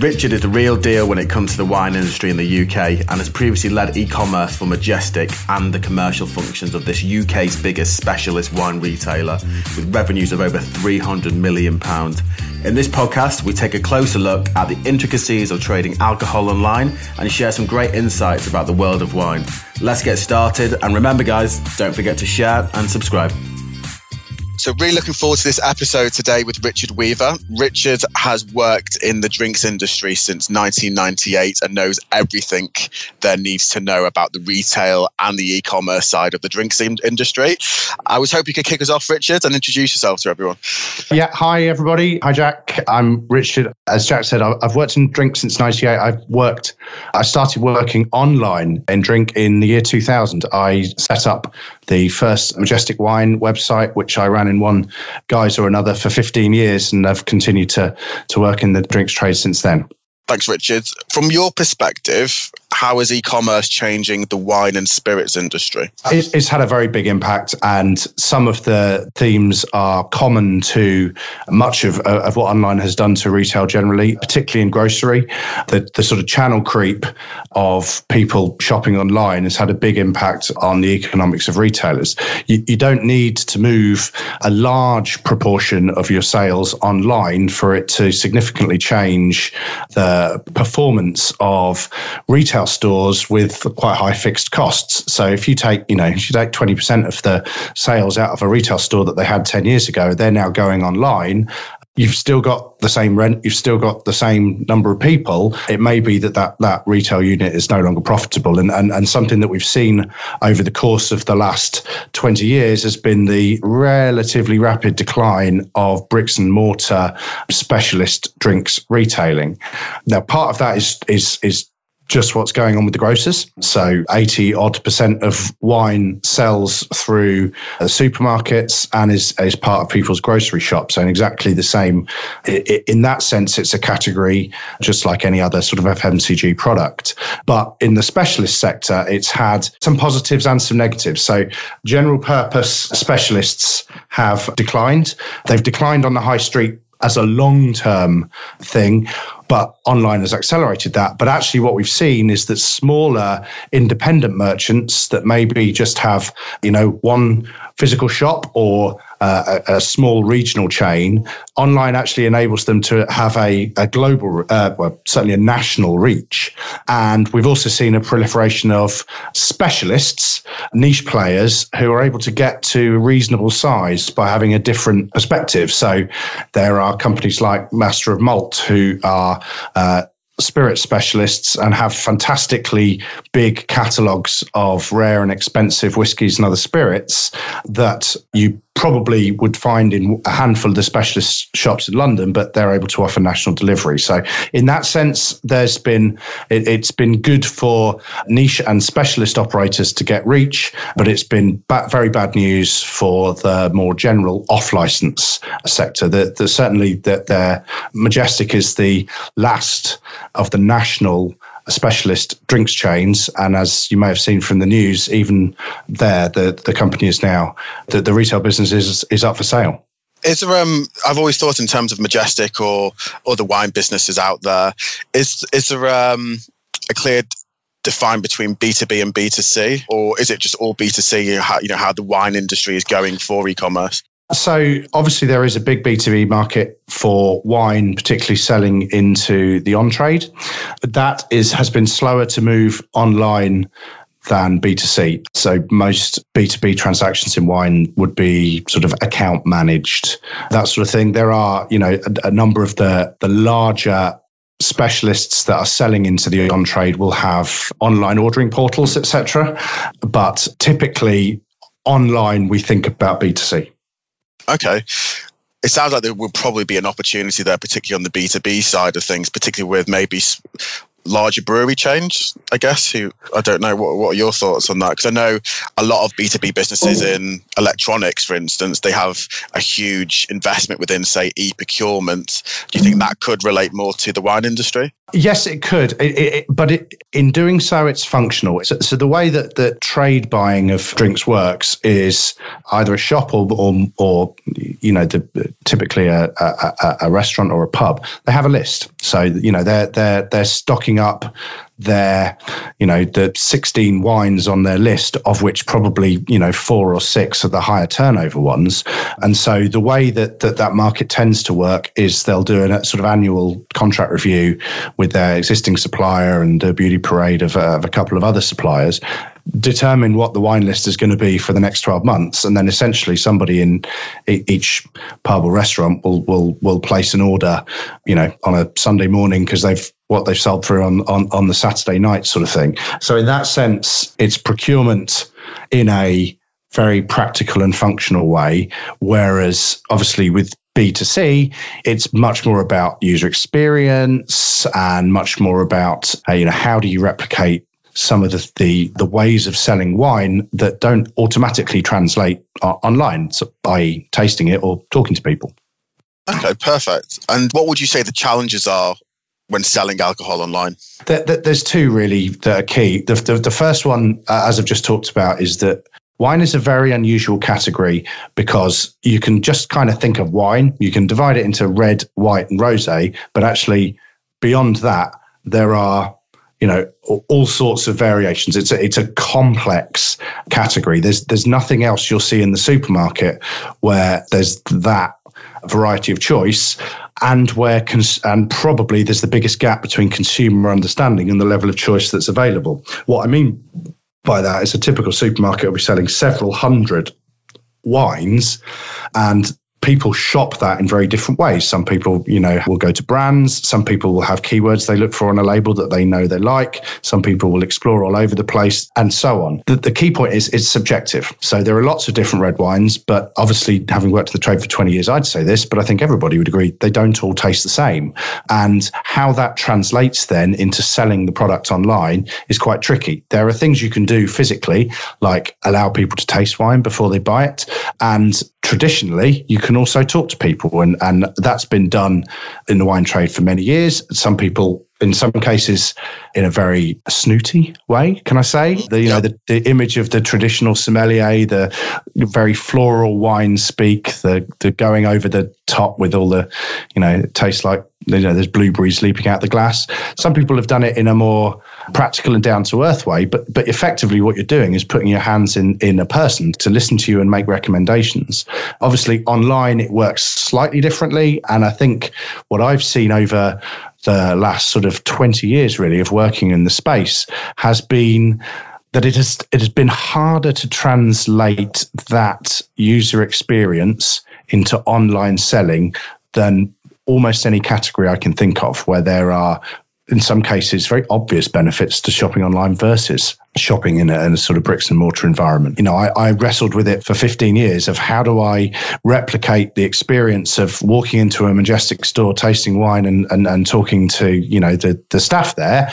Richard is the real deal when it comes to the wine industry in the UK and has previously led e commerce for Majestic and the commercial functions of this UK's biggest specialist wine retailer with revenues of over £300 million. In this podcast, we take a closer look at the intricacies of trading alcohol online and share some great insights about the world of wine. Let's get started, and remember, guys, don't forget to share and subscribe. So, really looking forward to this episode today with Richard Weaver. Richard has worked in the drinks industry since 1998 and knows everything there needs to know about the retail and the e commerce side of the drinks industry. I was hoping you could kick us off, Richard, and introduce yourself to everyone. Yeah, hi, everybody. Hi, Jack. I'm Richard. As Jack said, I've worked in drink since 98. I've worked, I started working online in drink in the year 2000. I set up the first Majestic Wine website, which I ran in one guise or another for 15 years, and I've continued to to work in the drinks trade since then. Thanks, Richard. From your perspective, how is e-commerce changing the wine and spirits industry? It's had a very big impact, and some of the themes are common to much of, uh, of what online has done to retail generally, particularly in grocery. The, the sort of channel creep of people shopping online has had a big impact on the economics of retailers. You, you don't need to move a large proportion of your sales online for it to significantly change the performance of retail stores with quite high fixed costs. So if you take, you know, if you take 20% of the sales out of a retail store that they had 10 years ago, they're now going online you've still got the same rent, you've still got the same number of people. It may be that that, that retail unit is no longer profitable. And, and, and something that we've seen over the course of the last 20 years has been the relatively rapid decline of bricks and mortar specialist drinks retailing. Now, part of that is, is, is just what's going on with the grocers. So 80 odd percent of wine sells through uh, supermarkets and is, is part of people's grocery shops. And exactly the same. In that sense, it's a category just like any other sort of FMCG product. But in the specialist sector, it's had some positives and some negatives. So general purpose specialists have declined. They've declined on the high street as a long term thing but online has accelerated that. But actually, what we've seen is that smaller independent merchants that maybe just have, you know, one physical shop or uh, a, small regional chain, online actually enables them to have a, a global, uh, well, certainly a national reach. And we've also seen a proliferation of specialists, niche players who are able to get to a reasonable size by having a different perspective. So there are companies like Master of Malt who are uh, spirit specialists and have fantastically big catalogues of rare and expensive whiskies and other spirits that you probably would find in a handful of the specialist shops in London, but they're able to offer national delivery. So in that sense, there's been it, has been good for niche and specialist operators to get reach, but it's been ba- very bad news for the more general off license sector. That the, certainly that their Majestic is the last of the national specialist drinks chains. And as you may have seen from the news, even there, the, the company is now, the, the retail business is, is up for sale. Is there, um, I've always thought in terms of Majestic or other wine businesses out there, is, is there um, a clear define between B2B and B2C, or is it just all B2C, you know, how, you know, how the wine industry is going for e-commerce? So obviously there is a big B2B market for wine, particularly selling into the on trade. That is has been slower to move online than B2C. So most B2B transactions in wine would be sort of account managed, that sort of thing. There are, you know, a, a number of the the larger specialists that are selling into the on trade will have online ordering portals, etc. But typically online we think about B2C. Okay. It sounds like there will probably be an opportunity there, particularly on the B2B side of things, particularly with maybe larger brewery chains, I guess. Who I don't know. What, what are your thoughts on that? Because I know a lot of B2B businesses oh. in electronics, for instance, they have a huge investment within, say, e procurement. Do you think mm. that could relate more to the wine industry? Yes, it could, it, it, but it, in doing so, it's functional. So, so, the way that the trade buying of drinks works is either a shop or, or, or you know, the, typically a, a, a restaurant or a pub. They have a list, so you know they're they're they're stocking up their, you know, the 16 wines on their list, of which probably, you know, four or six are the higher turnover ones. And so the way that that, that market tends to work is they'll do a sort of annual contract review with their existing supplier and a beauty parade of, uh, of a couple of other suppliers determine what the wine list is going to be for the next 12 months and then essentially somebody in each pub or restaurant will will will place an order you know on a sunday morning because they've what they've sold through on, on on the saturday night sort of thing so in that sense it's procurement in a very practical and functional way whereas obviously with B2C, it's much more about user experience and much more about, uh, you know, how do you replicate some of the, the, the ways of selling wine that don't automatically translate online, so i.e., tasting it or talking to people. Okay, perfect. And what would you say the challenges are when selling alcohol online? There, there's two really that are key. The, the, the first one, uh, as I've just talked about, is that wine is a very unusual category because you can just kind of think of wine. You can divide it into red, white, and rosé, but actually, beyond that, there are you know all sorts of variations it's a, it's a complex category there's there's nothing else you'll see in the supermarket where there's that variety of choice and where cons- and probably there's the biggest gap between consumer understanding and the level of choice that's available. What i mean by that is a typical supermarket will be selling several hundred wines and people shop that in very different ways. Some people, you know, will go to brands. Some people will have keywords they look for on a label that they know they like. Some people will explore all over the place and so on. The, the key point is it's subjective. So there are lots of different red wines, but obviously having worked in the trade for 20 years, I'd say this, but I think everybody would agree they don't all taste the same. And how that translates then into selling the product online is quite tricky. There are things you can do physically, like allow people to taste wine before they buy it. And traditionally, you can also talk to people, and, and that's been done in the wine trade for many years. Some people, in some cases, in a very snooty way, can I say? The, you know, the, the image of the traditional sommelier, the very floral wine speak, the, the going over the top with all the, you know, it tastes like you know, there's blueberries leaping out the glass. Some people have done it in a more practical and down to earth way, but but effectively what you're doing is putting your hands in in a person to listen to you and make recommendations. Obviously, online it works slightly differently, and I think what I've seen over the last sort of 20 years really of working in the space has been that it has it has been harder to translate that user experience into online selling than almost any category I can think of where there are in some cases very obvious benefits to shopping online versus shopping in a, in a, sort of bricks and mortar environment. You know, I, I, wrestled with it for 15 years of how do I replicate the experience of walking into a majestic store, tasting wine and, and, and talking to, you know, the, the staff there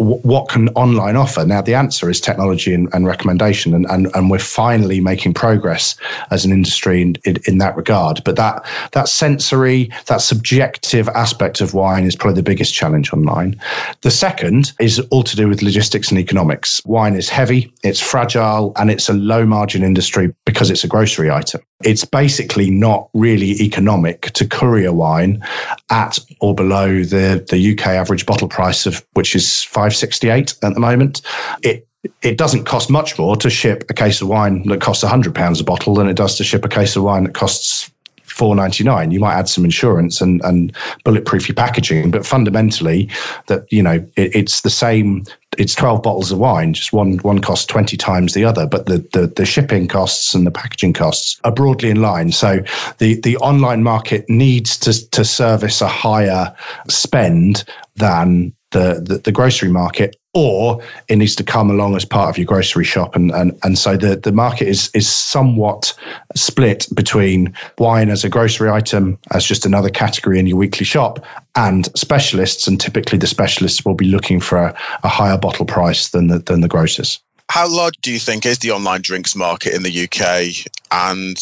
what can online offer? Now, the answer is technology and, and recommendation, and, and, and we're finally making progress as an industry in, in, in, that regard. But that that sensory, that subjective aspect of wine is probably the biggest challenge online. The second is all to do with logistics and economics. Wine is heavy, it's fragile, and it's a low margin industry because it's a grocery item. It's basically not really economic to courier wine at or below the, the UK average bottle price of which is 568 at the moment. It it doesn't cost much more to ship a case of wine that costs £100 a bottle than it does to ship a case of wine that costs four ninety nine. You might add some insurance and and bulletproof your packaging, but fundamentally, that you know it, it's the same. It's twelve bottles of wine. Just one one costs twenty times the other, but the, the the shipping costs and the packaging costs are broadly in line. So the the online market needs to to service a higher spend than the, the, the, grocery market or it needs to come along as part of your grocery shop. And, and, and so the, the market is, is somewhat split between wine as a grocery item, as just another category in your weekly shop, and specialists. And typically the specialists will be looking for a, a higher bottle price than the, than the grocers. How large do you think is the online drinks market in the UK? And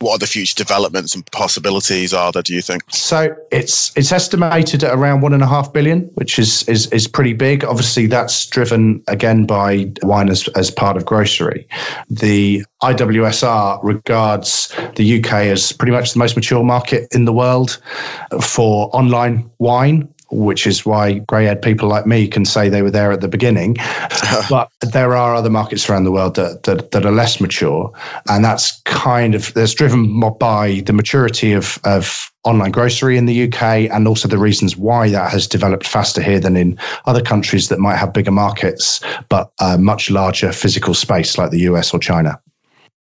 what are the future developments and possibilities are there do you think? So it's it's estimated at around one and a half billion which is is is pretty big. Obviously that's driven again by wine as, as part of grocery. The IWSR regards the UK as pretty much the most mature market in the world for online wine which is why grey haired people like me can say they were there at the beginning. but there are other markets around the world that, that, that, are less mature. And that's kind of, that's driven by the maturity of, of online grocery in the UK and also the reasons why that has developed faster here than in other countries that might have bigger markets, but a much larger physical space like the US or China.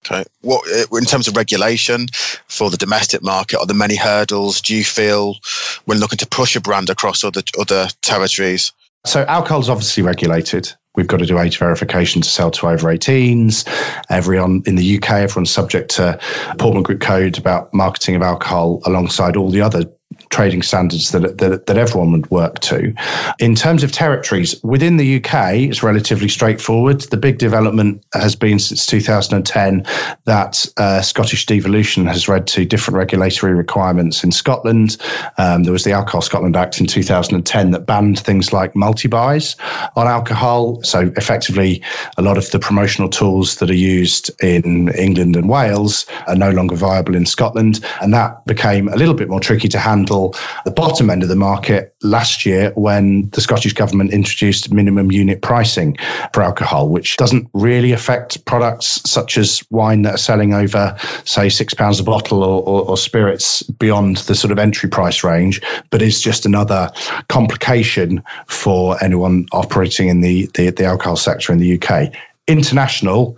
Okay. What eh, in terms of regulation for the domestic market? Are there many hurdles? Do you feel when looking to push a brand across other other territories? So alcohol is obviously regulated. We've got to do age verification to sell to over 18s. Everyone in the UK, everyone's subject to Portman Group Code about marketing of alcohol alongside all the other trading standards that, that, that everyone would work to. In terms of territories, within the UK, it's relatively straightforward. The big development has been since 2010 that uh, Scottish devolution has led to different regulatory requirements in Scotland. Um, there was the Alcohol Scotland Act in 2010 that banned things like multi buys on alcohol. So, effectively, a lot of the promotional tools that are used in England and Wales are no longer viable in Scotland. And that became a little bit more tricky to handle handle the bottom end of the market last year when the Scottish Government introduced minimum unit pricing for alcohol, which doesn't really affect products such as wine that are selling over, say, six pounds a bottle or, or, or spirits beyond the sort of entry price range, but is just another complication for anyone operating in the, the, the alcohol sector in the UK. International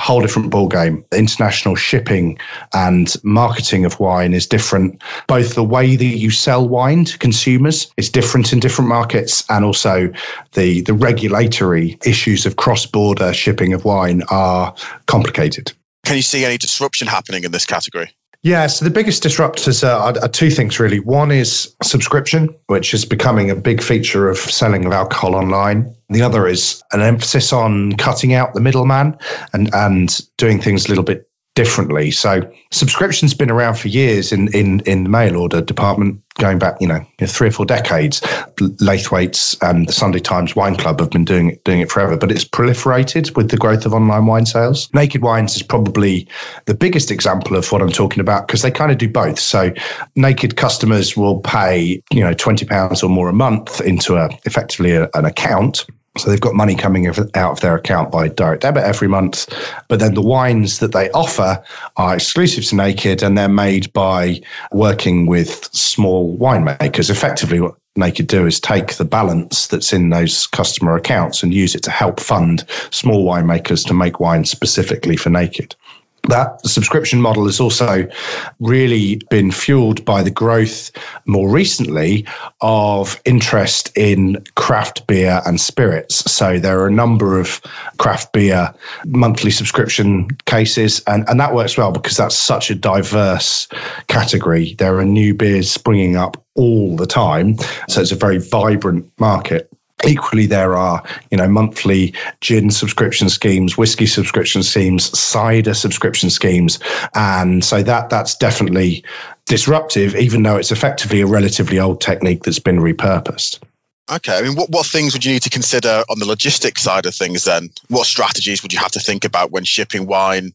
whole different ball game. International shipping and marketing of wine is different. Both the way that you sell wine to consumers is different in different markets, and also the the regulatory issues of cross border shipping of wine are complicated. Can you see any disruption happening in this category? Yeah, so the biggest disruptors are, are, two things really. One is subscription, which is becoming a big feature of selling of alcohol online. The other is an emphasis on cutting out the middleman and, and doing things a little bit differently. So subscription's been around for years in in in the mail order department, going back you know three or four decades. Laithwaites and the Sunday Times Wine Club have been doing it, doing it forever, but it's proliferated with the growth of online wine sales. Naked Wines is probably the biggest example of what I'm talking about because they kind of do both. So naked customers will pay you know twenty pounds or more a month into a effectively a, an account so they've got money coming out of their account by direct debit every month. But then the wines that they offer are exclusive to Naked and they're made by working with small winemakers. Effectively, what Naked do is take the balance that's in those customer accounts and use it to help fund small winemakers to make wine specifically for Naked that subscription model has also really been fueled by the growth more recently of interest in craft beer and spirits. So there are a number of craft beer monthly subscription cases, and, and that works well because that's such a diverse category. There are new beers springing up all the time. So it's a very vibrant market. Equally, there are you know monthly gin subscription schemes, whiskey subscription schemes, cider subscription schemes, and so that that's definitely disruptive, even though it's effectively a relatively old technique that's been repurposed. Okay, I mean, what, what things would you need to consider on the logistics side of things then? What strategies would you have to think about when shipping wine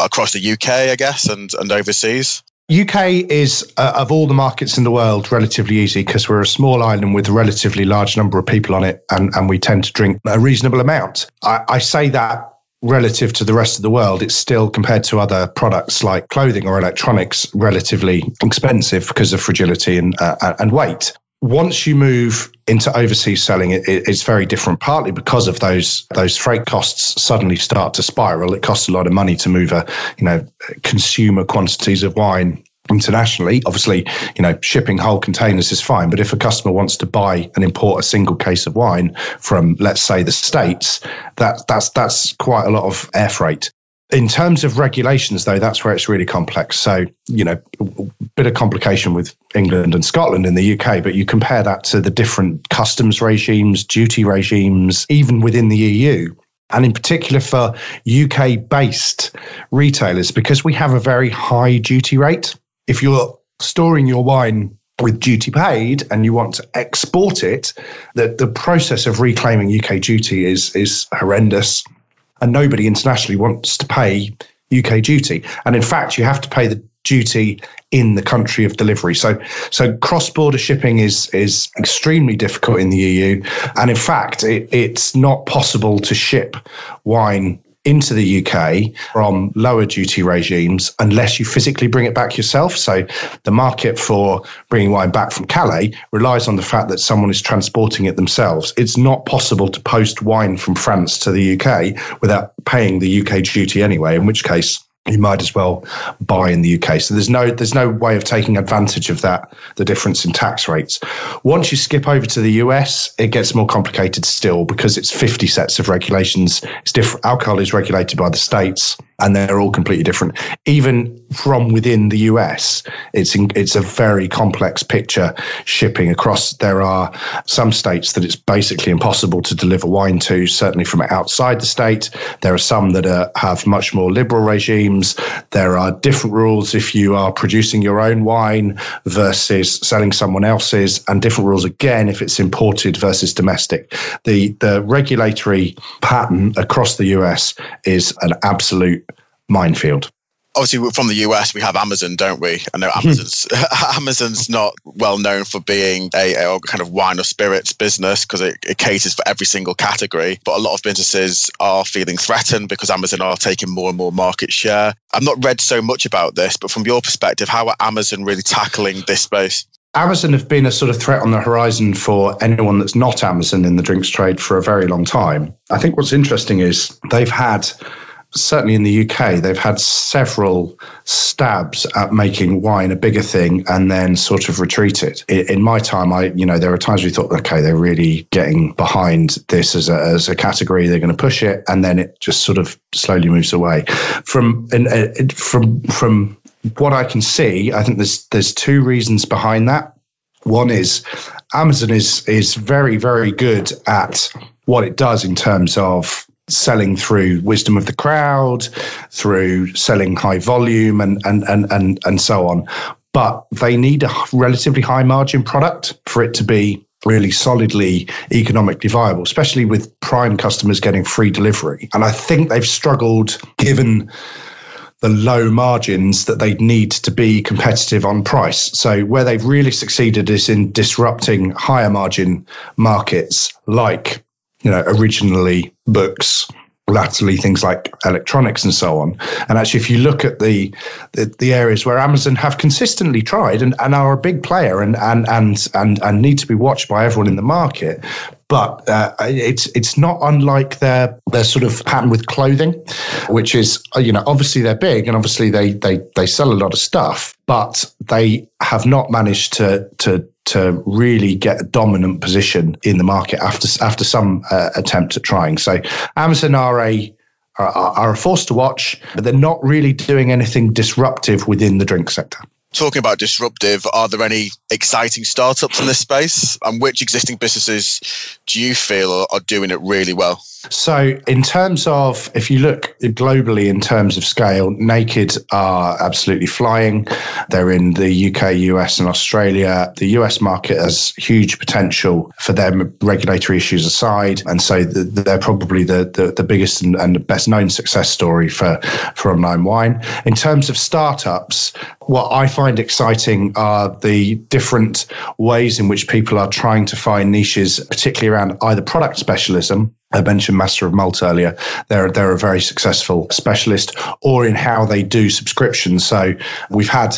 across the UK, I guess, and, and overseas? UK is, uh, of all the markets in the world, relatively easy because we're a small island with a relatively large number of people on it, and, and we tend to drink a reasonable amount. I, I say that relative to the rest of the world, it's still compared to other products like clothing or electronics, relatively expensive because of fragility and uh, and weight. Once you move into overseas selling, it, it's very different. Partly because of those those freight costs suddenly start to spiral. It costs a lot of money to move a you know consumer quantities of wine internationally. Obviously, you know, shipping whole containers is fine, but if a customer wants to buy and import a single case of wine from, let's say, the States, that that's that's quite a lot of air freight. In terms of regulations, though, that's where it's really complex. So, you know, a bit of complication with England and Scotland in the UK, but you compare that to the different customs regimes, duty regimes, even within the EU. And in particular for UK based retailers, because we have a very high duty rate. If you're storing your wine with duty paid and you want to export it, the, the process of reclaiming UK duty is, is horrendous and nobody internationally wants to pay UK duty. And in fact, you have to pay the duty in the country of delivery. So, so cross-border shipping is is extremely difficult in the EU, and in fact, it, it's not possible to ship wine into the UK from lower duty regimes unless you physically bring it back yourself. So the market for bringing wine back from Calais relies on the fact that someone is transporting it themselves. It's not possible to post wine from France to the UK without paying the UK duty anyway, in which case you might as well buy in the UK. So there's no there's no way of taking advantage of that the difference in tax rates. Once you skip over to the US, it gets more complicated still because it's 50 sets of regulations. It's different. Alcohol is regulated by the states and they're all completely different. Even from within the US, it's in, it's a very complex picture shipping across. There are some states that it's basically impossible to deliver wine to, certainly from outside the state. There are some that are, have much more liberal regimes. There are different rules if you are producing your own wine versus selling someone else's, and different rules again if it's imported versus domestic. The the regulatory pattern across the US is an absolute minefield obviously from the US we have Amazon, don't we? I know hmm. Amazon's Amazon's not well known for being a, a kind of wine or spirits business because it, it, caters for every single category. But a lot of businesses are feeling threatened because Amazon are taking more and more market share. I've not read so much about this, but from your perspective, how are Amazon really tackling this space? Amazon have been a sort of threat on the horizon for anyone that's not Amazon in the drinks trade for a very long time. I think what's interesting is they've had certainly in the UK, they've had several stabs at making wine a bigger thing and then sort of retreated. In my time, I, you know, there are times we thought, okay, they're really getting behind this as a, as a category. They're going to push it, and then it just sort of slowly moves away. From and uh, from from what I can see, I think there's there's two reasons behind that. One is Amazon is is very very good at what it does in terms of selling through wisdom of the crowd, through selling high volume and and and and, and so on. But they need a relatively high margin product for it to be really solidly economically viable, especially with prime customers getting free delivery. And I think they've struggled given the low margins that they need to be competitive on price. So where they've really succeeded is in disrupting higher margin markets like you know, originally books, latterly things like electronics and so on. And actually, if you look at the, the, the areas where Amazon have consistently tried and, and are a big player and, and and and and need to be watched by everyone in the market, but uh, it's it's not unlike their their sort of pattern with clothing, which is you know obviously they're big and obviously they they they sell a lot of stuff, but they have not managed to to to really get a dominant position in the market after after some uh, attempt at trying. So Amazon are a are, are a force to watch, but they're not really doing anything disruptive within the drink sector. Talking about disruptive, are there any exciting startups in this space? And which existing businesses do you feel are doing it really well? So, in terms of, if you look globally in terms of scale, Naked are absolutely flying. They're in the UK, US, and Australia. The US market has huge potential for them, regulatory issues aside. And so they're probably the, the, the biggest and, and best known success story for, for online wine. In terms of startups, what I find exciting are the different ways in which people are trying to find niches, particularly around either product specialism I mentioned Master of Malt earlier. They're they're a very successful specialist, or in how they do subscriptions. So we've had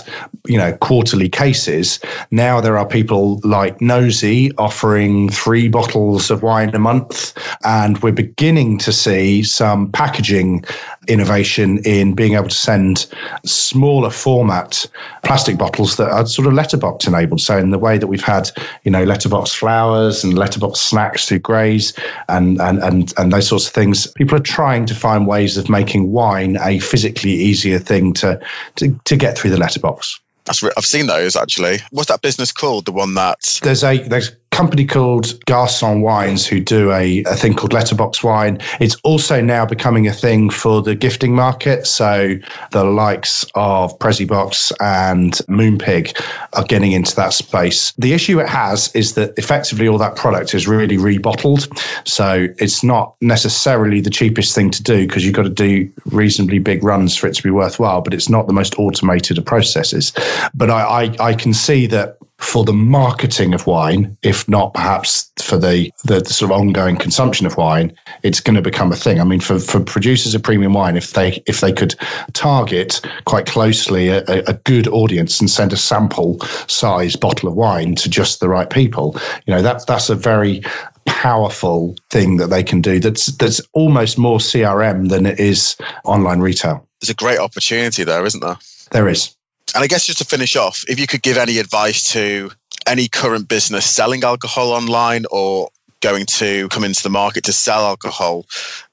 you know quarterly cases. Now there are people like Nosy offering three bottles of wine a month, and we're beginning to see some packaging innovation in being able to send smaller format plastic bottles that are sort of letterbox enabled. So in the way that we've had you know letterbox flowers and letterbox snacks through Graze and and and and those sorts of things. People are trying to find ways of making wine a physically easier thing to to, to get through the letterbox. I've seen those actually. What's that business called? The one that there's a there's company called Garçon Wines who do a, a thing called letterbox wine. It's also now becoming a thing for the gifting market. So the likes of Box and Moonpig are getting into that space. The issue it has is that effectively all that product is really rebottled. So it's not necessarily the cheapest thing to do because you've got to do reasonably big runs for it to be worthwhile, but it's not the most automated of processes. But I, I, I can see that for the marketing of wine, if not perhaps for the, the, the, sort of ongoing consumption of wine, it's going to become a thing. I mean, for, for producers of premium wine, if they if they could target quite closely a, a good audience and send a sample size bottle of wine to just the right people, you know, that's that's a very powerful thing that they can do. That's that's almost more CRM than it is online retail. There's a great opportunity there, isn't there? There is. And I guess just to finish off, if you could give any advice to any current business selling alcohol online or going to come into the market to sell alcohol,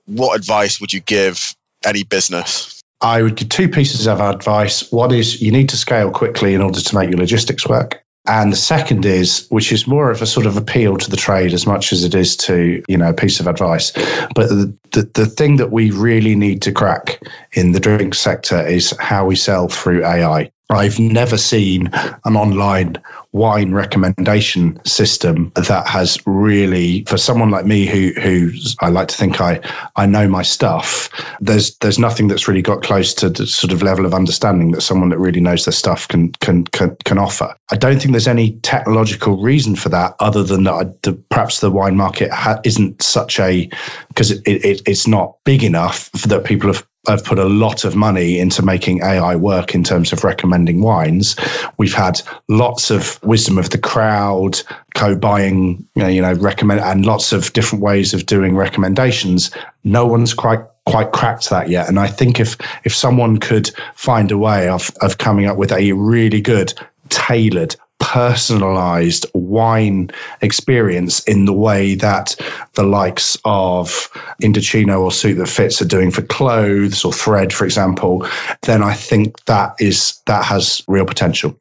what advice would you give any business? I would give two pieces of advice. One is you need to scale quickly in order to make your logistics work. And the second is, which is more of a sort of appeal to the trade as much as it is to, you know, a piece of advice. But the, the, the thing that we really need to crack in the drink sector is how we sell through AI. I've never seen an online wine recommendation system that has really, for someone like me who who I like to think I I know my stuff. There's there's nothing that's really got close to the sort of level of understanding that someone that really knows their stuff can can can, can offer. I don't think there's any technological reason for that other than that I, the, perhaps the wine market ha- isn't such a because it, it, it's not big enough that people have have put a lot of money into making AI work in terms of recommending wines. We've had lots of wisdom of the crowd, co-buying, you know, you know, recommend, and lots of different ways of doing recommendations. No one's quite quite cracked that yet. And I think if if someone could find a way of of coming up with a really good tailored personalized wine experience in the way that the likes of Indochino or Suit That Fits are doing for clothes or thread, for example, then I think that is that has real potential.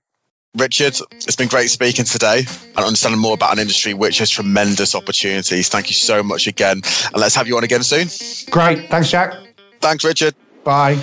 Richard, it's been great speaking today and understanding more about an industry which has tremendous opportunities. Thank you so much again. And let's have you on again soon. Great. Thanks, Jack. Thanks, Richard. Bye.